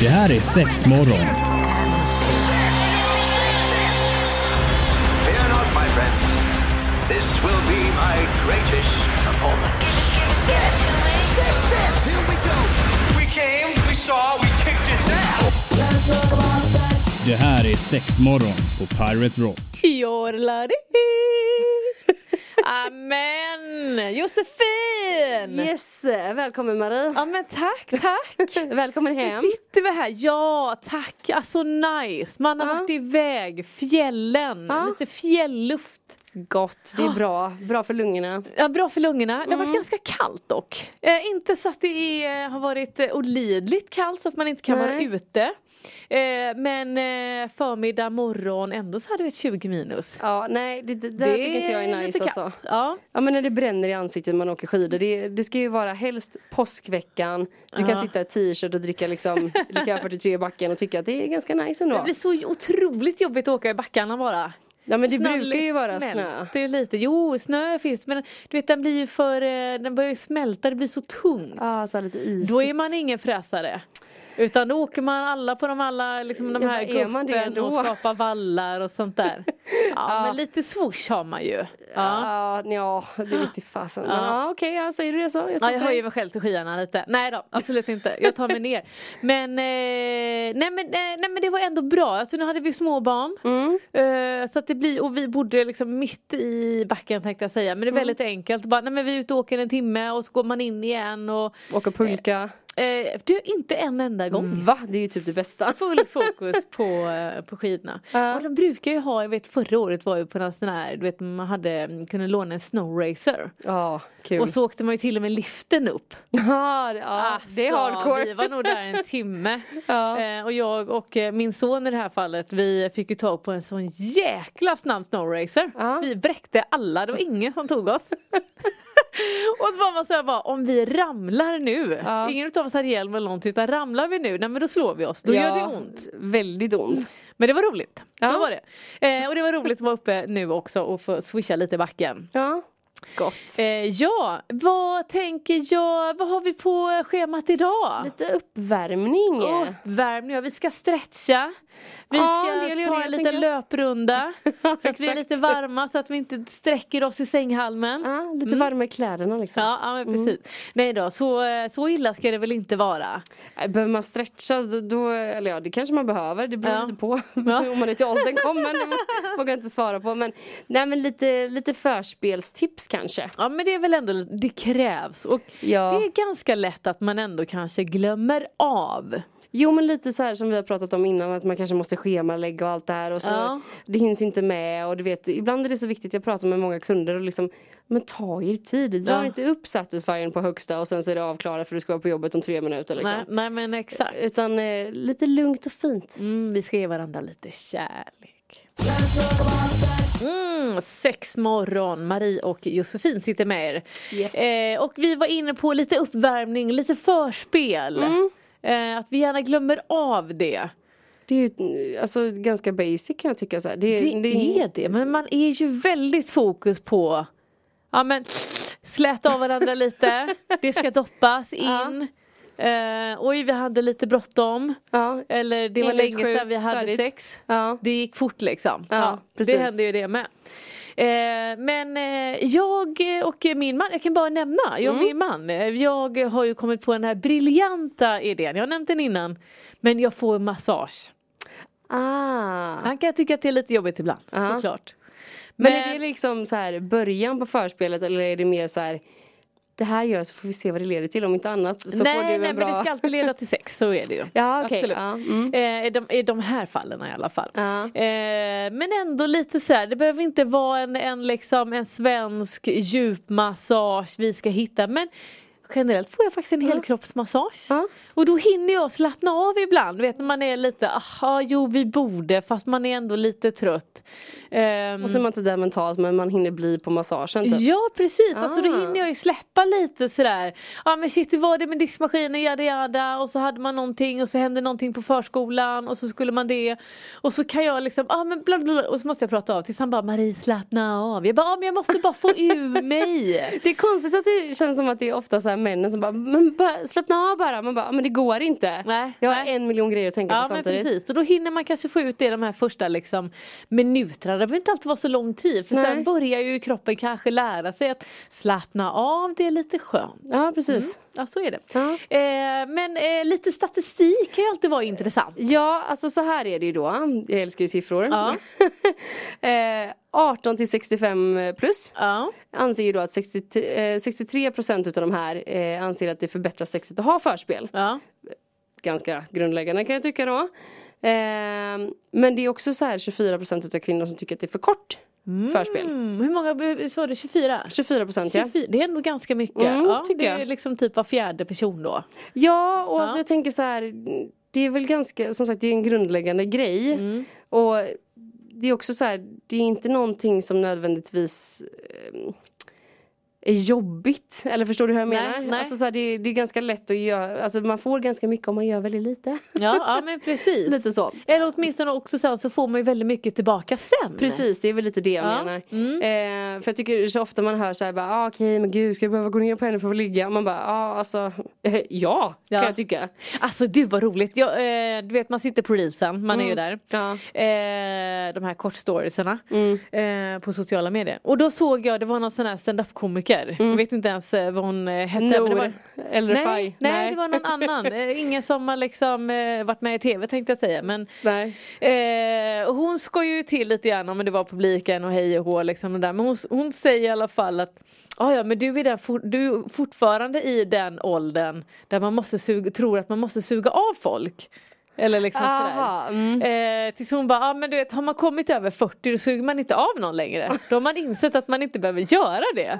Det här är sex morgon. Fear not, my friends. This will be my greatest performance. Six, six, six. Here we go. We came, we saw, we kicked its ass. Det här är sex morgon på Pirate Rock. Jorladi. Amen! Josefin! Yes, välkommen Marie. Ja men tack, tack! Välkommen hem. Sitter vi här? Ja, tack! Alltså nice! Man har Ja. varit iväg, fjällen, Ja. lite fjällluft. Gott, det är bra. Bra för lungorna. Ja, bra för lungorna. Det har Mm. varit ganska kallt dock. Eh, inte så att det är, har varit eh, olidligt kallt så att man inte kan vara Nej. ute. Eh, men eh, förmiddag, morgon, ändå så hade vi ett 20 minus. Ja, nej, det, det, det där tycker inte jag är nice alltså. kallt. Ja. Ja men när det bränner i ansiktet när man åker skidor. Det, det ska ju vara helst påskveckan. Du kan Ja. sitta i t-shirt och dricka liksom Lika 43 i backen och tycka att det är ganska nice ändå. Det blir så otroligt jobbigt att åka i backarna bara. Ja men det Snön brukar ju vara snö. Det är lite, jo snö finns men du vet den blir ju för, eh, den börjar ju smälta, det blir så tungt. Ja, så här lite isigt. Då är man ingen fräsare. Utan då åker man alla på de alla liksom de Ja, här guppen och skapar vallar och sånt där. Ja, men lite swoosh har man ju. Ja. Ja, det vet i fasen. Men ja, okej, ja, säger du det så. Jag, Ja, jag höjer mig själv till skyarna lite. Nej då, absolut inte. Jag tar mig ner. Men, eh, nej, men, eh, nej men det var ändå bra. Alltså, nu hade vi småbarn. Mm. Eh, så att det blir, och vi bodde liksom mitt i backen tänkte jag säga. Men det är väldigt enkelt. Bara, nej, men vi är ute och åker en timme och så går man in igen. Och, Åka pulka. eh, du, inte en enda gång. Va? Det är ju typ det bästa. Full fokus på, eh, på skidorna. Ja. Och de brukar ju ha, jag vet förra året var ju på någon sån här, du vet man hade, kunde låna en snowracer. Ja, kul. Och så åkte man ju till och med liften upp. Ja, det- ja det är Alltså, hardcore. Vi var nog där en timme. Ja. eh, och jag och eh, min son i det här fallet, vi fick ju tag på en sån jäkla snabb snowracer. Ja. Vi bräckte alla, det var ingen som tog oss. och så var man såhär bara, om vi ramlar nu, Ja. ingen utav oss hade hjälm eller någonting, utan ramlar vi nu, nej men då slår vi oss, då gör det ont. Väldigt ont. Men det var roligt, Ja. så var det. Eh, och det var roligt att vara uppe nu också och få swisha lite i backen. Ja, gott. Eh, ja, vad tänker jag, vad har vi på schemat idag? Lite uppvärmning. Uppvärmning, ja, vi ska stretcha. Vi Ja, ska del gör ta det, en liten löprunda. så att vi är lite varma så att vi inte sträcker oss i sänghalmen. Ja. Ja, lite varma i kläderna liksom. Ja, men precis. Nej då, så, så illa ska det väl inte vara. Behöver man stretcha då, då, eller ja det kanske man behöver, det beror Ja. lite på Ja. om man är till åldern kommer. Det vågar jag inte svara på. Men, nej, men lite, lite förspelstips kanske. Ja men det är väl ändå, det krävs. Och Ja. det är ganska lätt att man ändå kanske glömmer av. Jo men lite så här som vi har pratat om innan att man kanske måste schemalägga och allt det här och så Ja. det hinns inte med och du vet ibland är det så viktigt, jag pratar med många kunder och liksom men ta er tid, dra Ja. inte upp satisfiern på högsta och sen så är det avklarat för du ska vara på jobbet om tre minuter liksom. Nej, nej men exakt. Utan eh, lite lugnt och fint. Mm, vi ska ge varandra lite kärlek. Mm, sex morgon, Marie och Josefin sitter med er. Yes. Eh, och vi var inne på lite uppvärmning, lite förspel. Mm. Eh, att vi gärna glömmer av det. Det är ju alltså, ganska basic kan jag tycka. Så här. Det, Det är det, men man är ju väldigt fokus på Ja men släta av varandra lite, det ska doppas in. Eh, oj vi hade lite bråttom. Ja, Eller det var Enligt länge sedan vi hade färdigt. sex. ja. Det gick fort liksom. Ja, det precis. hände ju det med. Eh, men eh, jag och min man, jag kan bara nämna, jag och Mm. min man, eh, jag har ju kommit på den här briljanta idén, jag har nämnt den innan, men jag får massage. Ah. Han kan tycka att det är lite jobbigt ibland, Ja. såklart. Men, är det liksom så här början på förspelet eller är det mer så här det här gör så får vi se vad det leder till om inte annat så nej, får du en nej bra... men det ska alltid leda till sex, så är det ju. Ja okej. Absolut. Ja, mm. Eh, de, I de här fallen i alla fall. Ja. Eh, men ändå lite så här, det behöver inte vara en, en, liksom, en svensk djupmassage vi ska hitta. Men generellt får jag faktiskt en helkroppsmassage. Ja. Och då hinner jag slappna av ibland. Vet när man är lite, aha jo vi borde fast man är ändå lite trött. Ehm, Och så är man inte där mentalt men man hinner bli på massagen typ. Ja precis, alltså då Ah. hinner jag ju släppa lite sådär. Ja men shit hur var det med diskmaskinen, jada jada och så hade man någonting och så hände någonting på förskolan och så skulle man det. Och så kan jag liksom, ja men bla bla bla, och så måste jag prata av tills han bara Marie slappna av. Jag bara, ja men jag måste bara få ur mig. Det är konstigt att det känns som att det är ofta så här männen som bara, men bara, slappna av bara. Man bara, men det går inte. Nej, jag har nej. en miljon grejer att tänka Ja på men samtidigt. precis, och då hinner man kanske få ut det de här första liksom, minuterna. Det behöver inte alltid vara så lång tid för Nej. sen börjar ju kroppen kanske lära sig att slappna av, det är lite skönt. Ja precis. Ja så är det. Ja. Eh, men eh, lite statistik kan ju alltid vara intressant. Ja, alltså så här är det ju då. Jag älskar ju siffror. Ja. eh, 18 till 65 plus Ja. Anser ju då att 60, eh, 63 procent utav de här eh, anser att det förbättrar sexet att ha förspel. Ja. Ganska grundläggande kan jag tycka då. Eh, men det är också så här 24 procent utav kvinnor som tycker att det är för kort förspel. Mm, hur många sa du? 24? 24 procent ja. 24? Det är ändå ganska mycket. Mm, ja, det är jag. liksom typ var fjärde person då. Ja, och Ja. Alltså jag tänker så här. Det är väl ganska, som sagt det är en grundläggande grej. Mm. Och det är också så här, det är inte någonting som nödvändigtvis eh, jobbigt. Eller förstår du hur jag Nej, menar? nej. Alltså så här, det, är, det är ganska lätt att göra, alltså man får ganska mycket om man gör väldigt lite. Ja, ja men precis. Lite så. Eller åtminstone också sen så får man ju väldigt mycket tillbaka sen. Precis, det är väl lite det jag Ja, menar. mm. Eh, för jag tycker så ofta man hör så här, bara, ah, okej men gud ska jag behöva gå ner på henne för att få ligga? Man bara, ah, alltså, eh, ja, Ja. kan jag tycka. Alltså du vad roligt. Jag, eh, du vet man sitter på reelsen, man är ju där. Ja. Eh, de här kortstoriesarna Mm. eh, på sociala medier. Och då såg jag, det var någon sån här stand-up komiker. Jag vet inte ens eh, vad hon eh, hette. men det var, eller nej, Faj. nej, det var någon annan. Eh, Ingen som har liksom varit med i tv tänkte jag säga. Men Nej. Eh, hon skojar ju till lite grann om det var publiken och hej och hå liksom och där. Men hon, hon säger i alla fall att ah, ja men du är, där for, du fortfarande i den åldern där man måste suga, tror att man måste suga av folk. Eller liksom Aha, sådär. mm. Eh, tills hon bara, ah, men du vet har man kommit över 40 då suger man inte av någon längre. Då har man insett att man inte behöver göra det.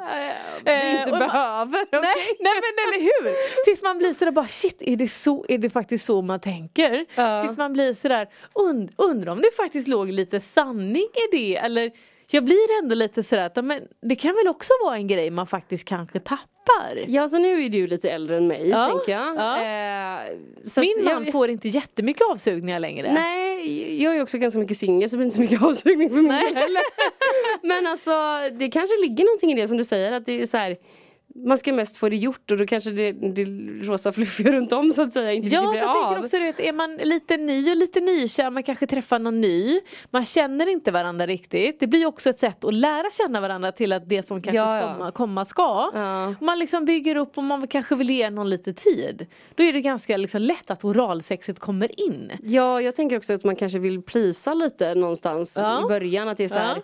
Eh, inte man- behöver, okej. Nej, nej men eller hur! Tills man blir sådär bara shit är det, så, är det faktiskt så man tänker? Ja. Tills man blir sådär und, undrar om det faktiskt låg lite sanning i det eller jag blir ändå lite sådär att men det kan väl också vara en grej man faktiskt kanske tappar. Ja, så nu är du lite äldre än mig, Ja, tänker jag. ja. Eh, Min man jag, får inte jättemycket avsugningar längre. Nej, jag är också ganska mycket singel så det blir inte så mycket avsugning för mig heller. Men alltså, det kanske ligger någonting i det som du säger, att det är så här man ska mest få det gjort och då kanske det, det rosa fluffiga runt om så att säga inte Ja, riktigt för blir jag tänker av. också vet, är man lite ny och lite nykär, man kanske träffar någon ny, man känner inte varandra riktigt. Det blir också ett sätt att lära känna varandra till att det som kanske Ja, ja. Komma, komma ska. Ja. Man liksom bygger upp och man kanske vill ge någon lite tid. Då är det ganska liksom lätt att oralsexet kommer in. Ja, jag tänker också att man kanske vill plisa lite någonstans Ja. i början. Att det är så här,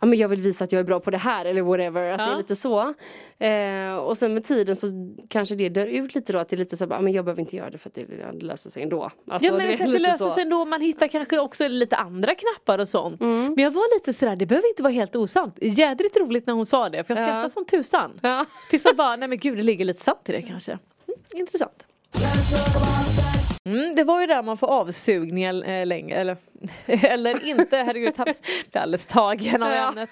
Ja. ja. men jag vill visa att jag är bra på det här eller whatever. Att det Ja. är lite så. Eh, och sen med tiden så kanske det dör ut lite då. Att det är lite så ja, men jag behöver inte göra det för att det, det löser sig ändå. Alltså, ja men det, det löser så. sig ändå, man hittar kanske också lite andra knappar och sånt. Mm. Men jag var lite sådär, det behöver inte vara helt osant. Jädrigt roligt när hon sa det för jag Ja. skrattade som tusan. Ja. Tills man bara, nej men gud det ligger lite sant i det kanske. Mm, intressant. Mm, det var ju där man får avsugningar eh, länge, eller, eller inte, herregud jag blir alldeles tagen av Ja. ämnet.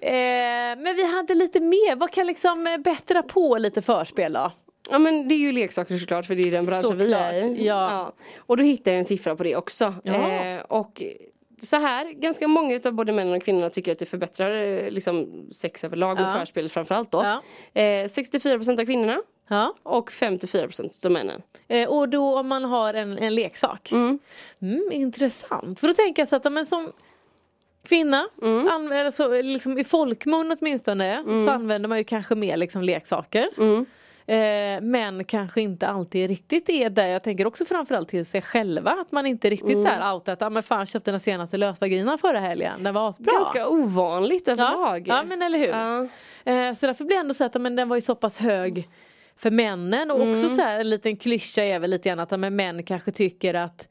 Eh, men vi hade lite mer, vad kan liksom eh, bättra på lite förspel då? Ja men det är ju leksaker såklart för det är den branschen vi är i. Såklart, ja. Och då hittade jag en siffra på det också. Ja. Eh, och så här, ganska många utav både männen och kvinnorna tycker att det förbättrar eh, liksom, sex överlag och Ja. förspelet framförallt då. Ja. Eh, 64% av kvinnorna Ja. och 54% av männen. Eh, och då om man har en, en leksak. Mm. Mm, intressant. För då tänker jag så att ja, men som kvinna, Mm. använder, så, liksom, i folkmun åtminstone, så använder man ju kanske mer liksom, leksaker. Mm. Eh, men kanske inte alltid riktigt är där. Jag tänker också framförallt till sig själva. Att man inte riktigt Mm. så här outar att ah, men fan köpte den senaste lösvaginan förra helgen. Den var asbra. Ganska ovanligt ja. överlag. ja men eller hur. Ja. Eh, så därför blir det ändå så att ja, men den var ju så pass hög för männen och Mm. också så här en liten klyscha är väl lite grann att men män kanske tycker att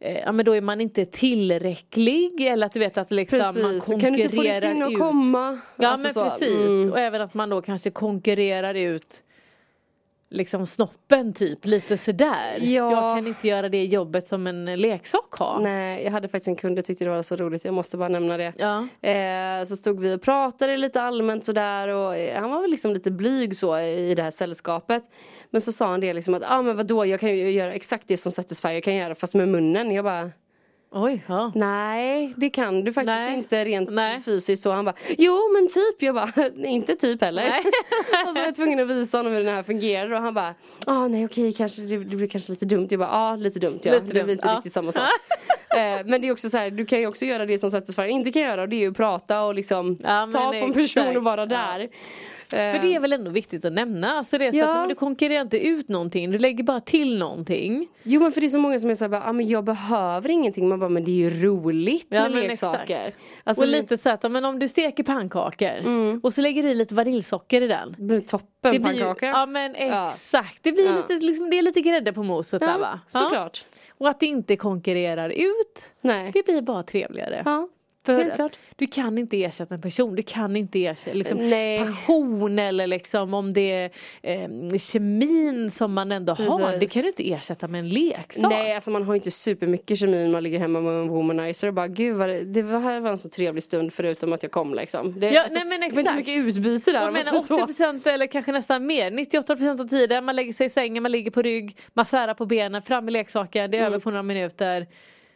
eh, Ja men då är man inte tillräcklig eller att du vet att liksom man Precis, konkurrerar kan du inte få din ut. komma? Ja Alltså men så. precis Mm. och även att man då kanske konkurrerar ut Liksom snoppen typ lite sådär. Ja. Jag kan inte göra det jobbet som en leksak har. Nej, jag hade faktiskt en kund, jag tyckte det var så roligt, jag måste bara nämna det. Ja. Eh, så stod vi och pratade lite allmänt sådär och eh, han var väl liksom lite blyg så i det här sällskapet. Men så sa han det liksom att, ah, men vadå jag kan ju göra exakt det som Satisfyer kan göra fast med munnen. Jag bara, Oj, ja. Nej, det kan du faktiskt Nej. inte rent Nej. fysiskt så. Han bara, jo men typ. Jag bara, inte typ heller. Och så var jag tvungen att visa honom hur den här fungerar och han bara, ah nej okej kanske det, det blir kanske lite dumt. Jag bara, ja ah, lite dumt ja. Lite det blir dumt, inte ja. riktigt samma sak. eh, men det är också så här, du kan ju också göra det som Satisfyer inte kan göra och det är ju att prata och liksom Ja, ta på en person exakt. och vara Ja. För det är väl ändå viktigt att nämna. Alltså det är så Ja. att men du konkurrerar inte ut någonting, du lägger bara till någonting. Jo men för det är så många som är såhär, ah, men jag behöver ingenting. Man bara, men det är ju roligt Ja, med leksaker. Alltså, och lite så att, men om du steker pannkakor Mm. och så lägger du i lite vaniljsocker i den. det blir toppen Det blir pannkaka. ja men exakt, det, blir lite, liksom, det är lite grädde på moset där va? Såklart. Och att det inte konkurrerar ut, Nej. det blir bara trevligare. Ja, För helt klart. Du kan inte ersätta en person, du kan inte ersätta liksom, passion eller liksom om det är eh, kemin som man ändå har. Precis. Det kan du inte ersätta med en leksak. Nej alltså man har inte supermycket kemi när man ligger hemma med en womanizer och bara gud vad det, det här var en så trevlig stund förutom att jag kom liksom. Det, Ja, alltså, nej, men det var inte så exakt. mycket utbyte där Jag menar säger så. 80% eller kanske nästan mer, 98% av tiden man lägger sig i sängen, man ligger på rygg, man särar på benen, fram med leksaken, det är över på några minuter.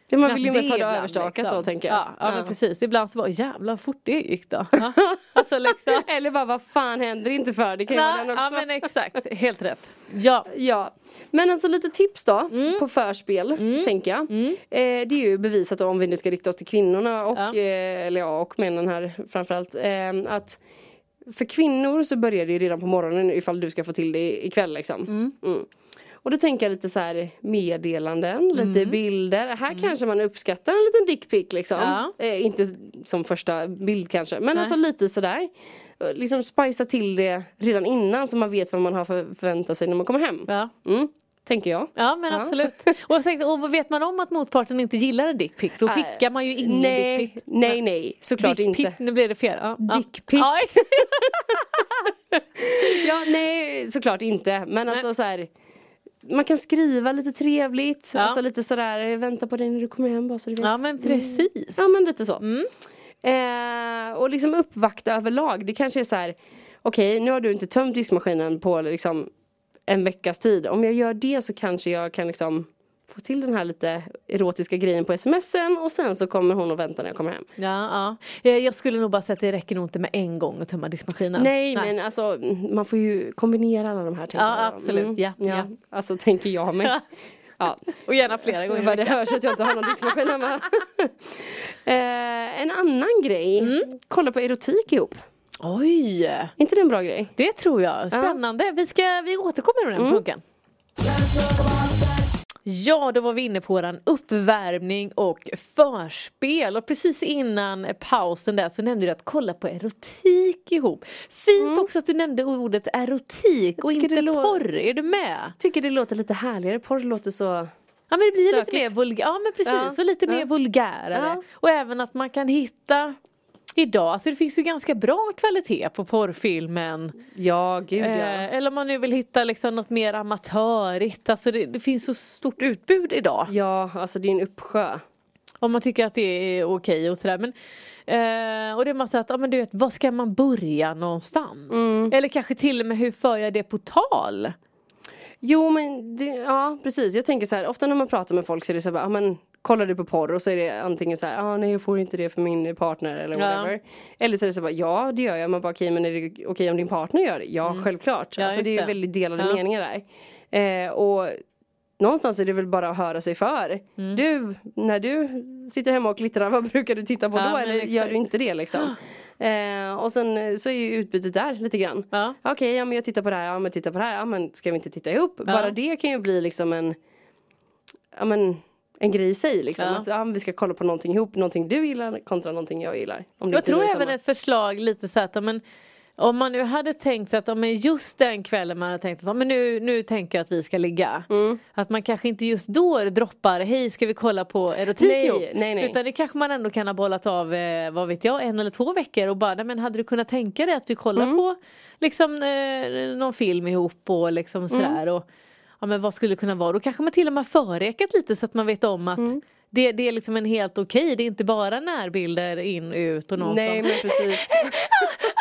Ja, man vill ju mest ha det överstakat liksom. då tänker jag. Ja, ja, men precis, ibland så bara jävlar vad fort det gick då. Ja. alltså liksom. Eller bara vad fan händer inte för? Det kan Nej, den ja också. men exakt, helt rätt. Ja. Ja, men alltså lite tips då Mm. på förspel tänker jag. Eh, det är ju bevisat om vi nu ska rikta oss till kvinnorna och, Ja. eh, eller ja, och männen här framförallt. Eh, att för kvinnor så börjar det ju redan på morgonen ifall du ska få till det ikväll liksom. Mm. Och då tänker jag lite så här meddelanden, lite bilder. Här kanske man uppskattar en liten dickpic liksom. Ja. Eh, inte som första bild kanske, men alltså lite sådär. Eh, Liksom spicea till det redan innan så man vet vad man har för förvänta sig när man kommer hem. Ja. Mm, tänker jag. Ja men Ja. absolut. Och, tänkte, och vet man om att motparten inte gillar en dickpic då skickar man ju ingen nej, dickpic. nej, nej, såklart Dickpic, inte. nu blev det fel. Ja. ja. Dickpic. Ja. Ja, nej, såklart inte. Men alltså så här. Man kan skriva lite trevligt, Ja. alltså lite sådär, vänta på dig när du kommer hem bara så du vet. ja men precis. Ja men lite så. Mm. Eh, och liksom uppvakta överlag. Det kanske är så här. okej nu har du inte tömt diskmaskinen på liksom en veckas tid. Om jag gör det så kanske jag kan liksom få till den här lite erotiska grejen på smsen och sen så kommer hon och väntar när jag kommer hem. Ja, ja. Eh, Jag skulle nog bara säga att det räcker nog inte med en gång att tömma diskmaskinen. Nej, men alltså man får ju kombinera alla de här Ja, jag. absolut. Ja, ja. Alltså tänker jag med. Ja. Och gärna flera gånger i det hörs att jag inte har någon diskmaskin hemma. eh, en annan grej. Mm. Kolla på erotik ihop. Oj! Inte det en bra grej? Det tror jag. Spännande. Vi, ska, vi återkommer med den Mm. punkten. Ja, då var vi inne på våran uppvärmning och förspel och precis innan pausen där så nämnde du att kolla på erotik ihop. Fint också att du nämnde ordet erotik och Mm. inte porr. Är du med? Tycker det låter lite härligare. Porr låter så... Ja men det blir Stökigt. lite mer vulgärt. Ja men precis, Ja, och lite ja. mer vulgärare. Ja. Och även att man kan hitta Idag, alltså det finns ju ganska bra kvalitet på porrfilmen. Ja, gud ja. Eh, eller om man nu vill hitta liksom något mer amatörigt. Alltså det, det finns så stort utbud idag. Ja, alltså det är en uppsjö. Om man tycker att det är okej och sådär. Men, eh, och det är man säger att, ja, men du vet, var ska man börja någonstans? Mm. Eller kanske till och med hur för jag det på tal? Jo men det, ja precis, jag tänker så här, ofta när man pratar med folk så är det så här, ja men kollar du på porr och så är det antingen så här, ah, nej jag får inte det för min partner eller Ja. whatever. Eller så är det så här, ja det gör jag, man bara okej men är det okej om din partner gör det? Ja självklart, Mm. Ja, alltså det är ju väldigt delade Ja. meningar där. Eh, och någonstans är det väl bara att höra sig för. Mm. Du, när du sitter hemma och glittrar, vad brukar du titta på Ja, då? Eller gör exakt. du inte det liksom? Eh, och sen eh, så är ju utbytet där lite grann. Ja. Okej, ja men jag tittar på det här, ja men titta på det här, ja men ska vi inte titta ihop? Bara det kan ju bli liksom en, ja men en grej i sig liksom. Ja. Att ja, vi ska kolla på någonting ihop, någonting du gillar kontra någonting jag gillar. Jag tror även samma. ett förslag lite så att ja, men, om man nu hade tänkt sig att men just den kvällen man hade tänkt att men nu, nu tänker jag att vi ska ligga. Mm. Att man kanske inte just då droppar hej ska vi kolla på erotik Nej, ihop. nej, nej. Utan det kanske man ändå kan ha bollat av eh, vad vet jag en eller två veckor och bara nej, men hade du kunnat tänka dig att vi kollar Mm. på liksom eh, någon film ihop och liksom sådär. Mm. Och, ja, men vad skulle det kunna vara? Då kanske man till och med har förrekat lite så att man vet om att Mm. det, det är liksom en helt okej, det är inte bara närbilder in, ut och någon Nej som men precis.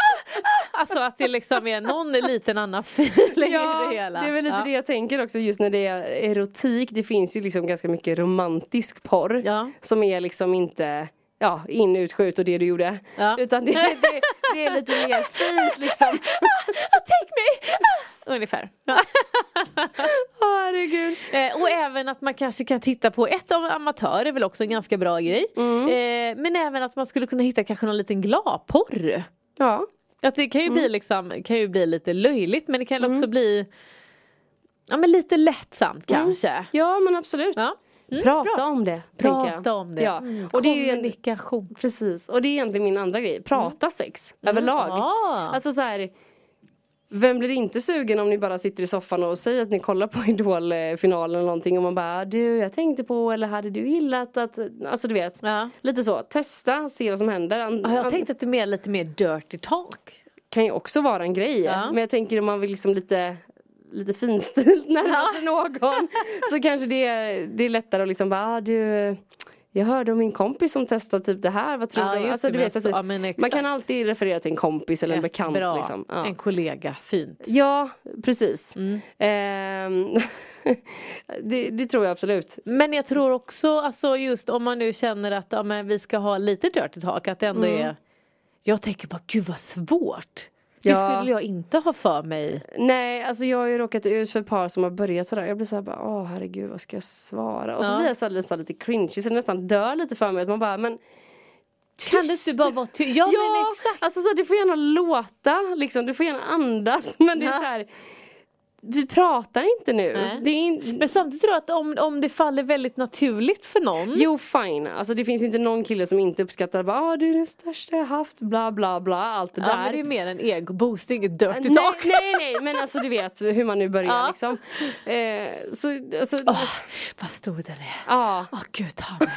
alltså att det liksom är någon liten annan feeling i det hela. det är väl lite ja. det jag tänker också just när det är erotik. Det finns ju liksom ganska mycket romantisk porr. Ja. Som är liksom inte Ja, in, ut, skjut och det du gjorde. Ja. Utan det, det, det är lite mer fint liksom. Take me! Ungefär. Åh, herregud. Eh, och även att man kanske kan titta på ett av amatör är väl också en ganska bra grej. Mm. Eh, men även att man skulle kunna hitta kanske någon liten gladporr. Ja. Att det kan ju, Mm. bli liksom, kan ju bli lite löjligt men det kan också bli ja, men lite lättsamt kanske. ja, men absolut. Ja. Mm, Prata bra. om det. Prata om det. Ja. Mm, Och det är ju Kommunikation. precis. Och det är egentligen min andra grej. Prata sex överlag. Ja. Alltså så här. Vem blir inte sugen om ni bara sitter i soffan och säger att ni kollar på Idol-finalen eller någonting och man bara du jag tänkte på eller hade du gillat att Alltså du vet Ja. Lite så, testa, se vad som händer. An- Ja, jag tänkte att du menar lite mer dirty talk. kan ju också vara en grej Ja. Men jag tänker om man vill liksom lite Lite finstilt närma sig någon Så kanske det det är lättare att liksom bara ah, du Jag hörde om min kompis som testade typ det här, vad tror Ja, du? Alltså, du vet, att så- du, ja, man kan alltid referera till en kompis eller en bekant Bra. liksom. ja. En kollega, fint. Ja, precis. Mm. Ehm, det, det tror jag absolut. Men jag tror också, alltså just om man nu känner att ja, men vi ska ha lite dirty talk, att det ändå är Jag tänker bara gud vad svårt. Det Ja. skulle jag inte ha för mig. Nej, alltså jag har ju råkat ut för ett par som har börjat sådär. Jag blir såhär bara, åh herregud vad ska jag svara? Och så Ja. blir jag så här, nästan lite cringy så det nästan dör lite för mig. Att man bara, men Kan det tyst! inte bara vara tyst? Ja, Ja, men exakt. alltså så, du får gärna låta, liksom, du får gärna andas. Men det är Ja. så här. Vi pratar inte nu. In... Men samtidigt tror jag att om, om det faller väldigt naturligt för någon. Jo fine, alltså det finns inte någon kille som inte uppskattar bara ah, du är den största jag haft, bla bla bla, allt det ja, där. men det är mer en ego-boost, inget dirty Nej, talk. nej nej men alltså du vet hur man nu börjar Ja. liksom. Eh, så alltså, Åh, vad stor den är. ja. Åh gud ta mig.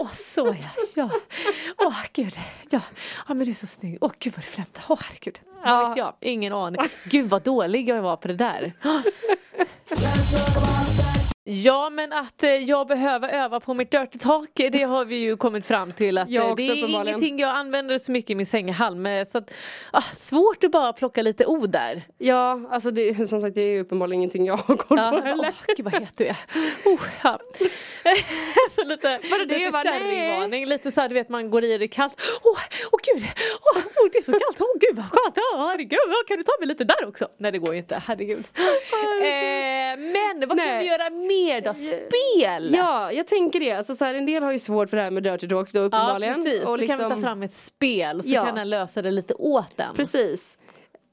Åh så ja. ja. Åh gud. Ja. ja men du är så snygg. Åh gud vad du flämtar. Åh herregud. Ja. Vet jag. Ingen aning. Gud vad dålig jag var på det där. Ja men att eh, jag behöver öva på mitt dirty talk det har vi ju kommit fram till att Jag eh, det är ingenting jag använder så mycket i min sänghalm eh, så att, ah, svårt att bara plocka lite ord där. ja, alltså det, som sagt det är uppenbarligen ingenting jag har koll Ja, på åh, heller. gud vad het du är. Oh, ja. så lite, Vadå, det? lite bara, kärringvarning, lite så här du vet man går i det kallt. Åh oh, gud, åh oh, det är så kallt, åh gud vad skönt, oh, herregud, oh, kan du ta mig lite där också? Nej det går ju inte, herregud. eh, men vad kan Nej. vi göra mer då? Spel! Ja, jag tänker det. Alltså, så här, en del har ju svårt för det här med dirty talk då Ja, uppenbarligen. precis, Och då kan vi ta liksom- fram ett spel så Ja. kan den lösa det lite åt den. Precis.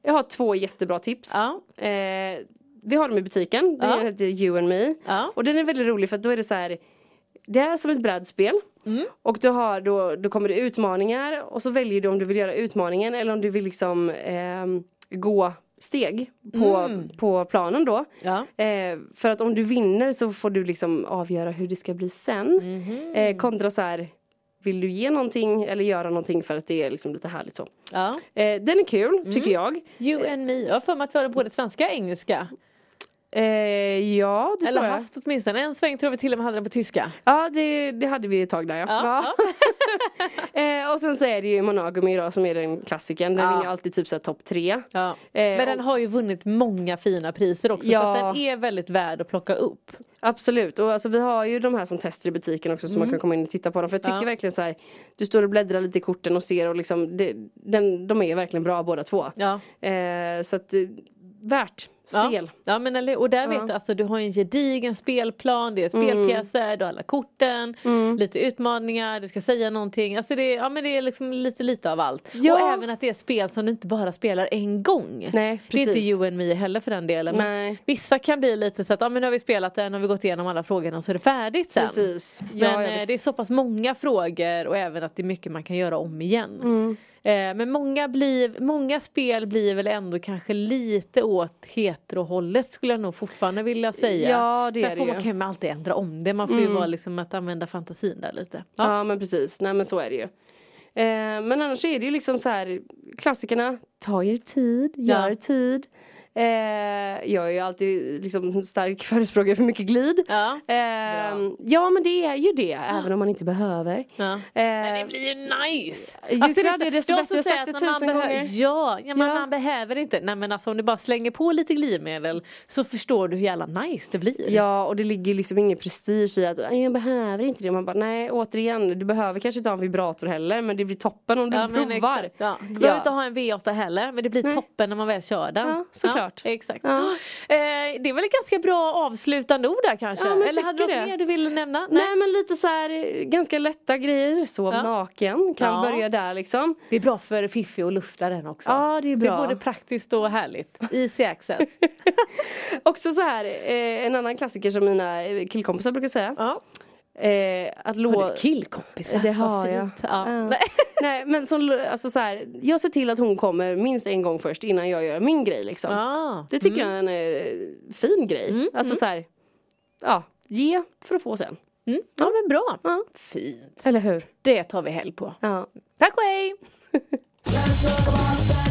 Jag har två jättebra tips. Ja. Eh, vi har dem i butiken, det Ja. heter You and Me. Ja. Och den är väldigt rolig för då är det så här Det är som ett brädspel Mm. Och du har då, då kommer det utmaningar och så väljer du om du vill göra utmaningen eller om du vill liksom ehm, gå steg på, Mm. på planen då. Ja. Eh, för att om du vinner så får du liksom avgöra hur det ska bli sen. Mhm. Eh, kontra så här vill du ge någonting eller göra någonting för att det är liksom lite härligt så. Ja. Eh, den är kul Mm. tycker jag. You and me, jag har för mig att vi har både svenska och engelska. Eh, ja det Eller tror jag. haft åtminstone en sväng tror vi till och med hade den på tyska. Ja det, det hade vi ett tag där ja. Ja, eh, och sen så är det ju Monogamy då som är den klassiken. Den Ja. vinner alltid typ så här topp tre. Ja. Eh, Men den och- har ju vunnit många fina priser också så Ja. den är väldigt värd att plocka upp. Absolut och alltså vi har ju de här som tester i butiken också så man kan komma in och titta på dem. För jag tycker Mm. Ja. verkligen så här Du står och bläddrar lite i korten och ser och liksom det, den, De är verkligen bra båda två. Ja. Eh, så att eh, värt spel. Ja, ja men eller, och där vet du alltså du har en gedigen spelplan, det är spelpjäser, du har alla korten, lite utmaningar, du ska säga någonting. Alltså det, ja, men det är liksom lite lite av allt. Ja. Och även att det är spel som du inte bara spelar en gång. Nej, det är inte precis. you and me heller för den delen. Men. Vissa kan bli lite så att ja, men nu har vi spelat den och vi gått igenom alla frågorna så är det färdigt sen. Precis. Men Ja, ja, eh, det är så pass många frågor och även att det är mycket man kan göra om igen. Mm. Eh, men många, blir, många spel blir väl ändå kanske lite åt heterohållet skulle jag nog fortfarande vilja säga. Ja, det Sen är får det man ju. kan man alltid ändra om det. Man får ju vara liksom att använda fantasin där lite. Ja. Ja men precis, nej men så är det ju. Eh, men annars är det ju liksom så här klassikerna, ta er tid, gör Ja. tid. Eh, jag är ju alltid liksom stark förespråkare för mycket glid. Ja, Eh, ja men det är ju det, även om man inte behöver. Ja. Eh, Men det blir ju nice! Ju kladdigare desto jag bättre, jag har sagt det tusen gånger. Ja, ja, men Ja. man behöver inte. Nej men alltså om du bara slänger på lite glidmedel så förstår du hur jävla nice det blir. Ja och det ligger liksom ingen prestige i att "Nej, jag behöver inte det. Man bara nej återigen du behöver kanske inte ha en vibrator heller men det blir toppen om du Ja, provar. exakt, ja. Du Ja. behöver inte ha en V8 heller men det blir Nej. toppen när man väl kör den. Såklart. Exakt. Ja. Eh, det är väl ett ganska bra avslutande ord där kanske? Ja, Eller hade du något mer du ville nämna? Nej. men lite så här ganska lätta grejer. Sov Ja. naken kan Ja. börja där liksom. Det är bra för Fiffi att lufta den också. Ja, det är Så det är bra. både praktiskt och härligt. Easy access. Också så här eh, en annan klassiker som mina eh, killkompisar brukar säga. Ja. Eh, att Har lå... du killkompisar? Det har jag. Ja. Ja. Nej. Men som, alltså så här, jag ser till att hon kommer minst en gång först innan jag gör min grej liksom. Ah. Det tycker jag är en eh, fin grej. alltså så här, ja, ge för att få sen. Mm. Ja men bra. Ja. Fint. Eller hur? Det tar vi helg på. Ja. Tack och hej!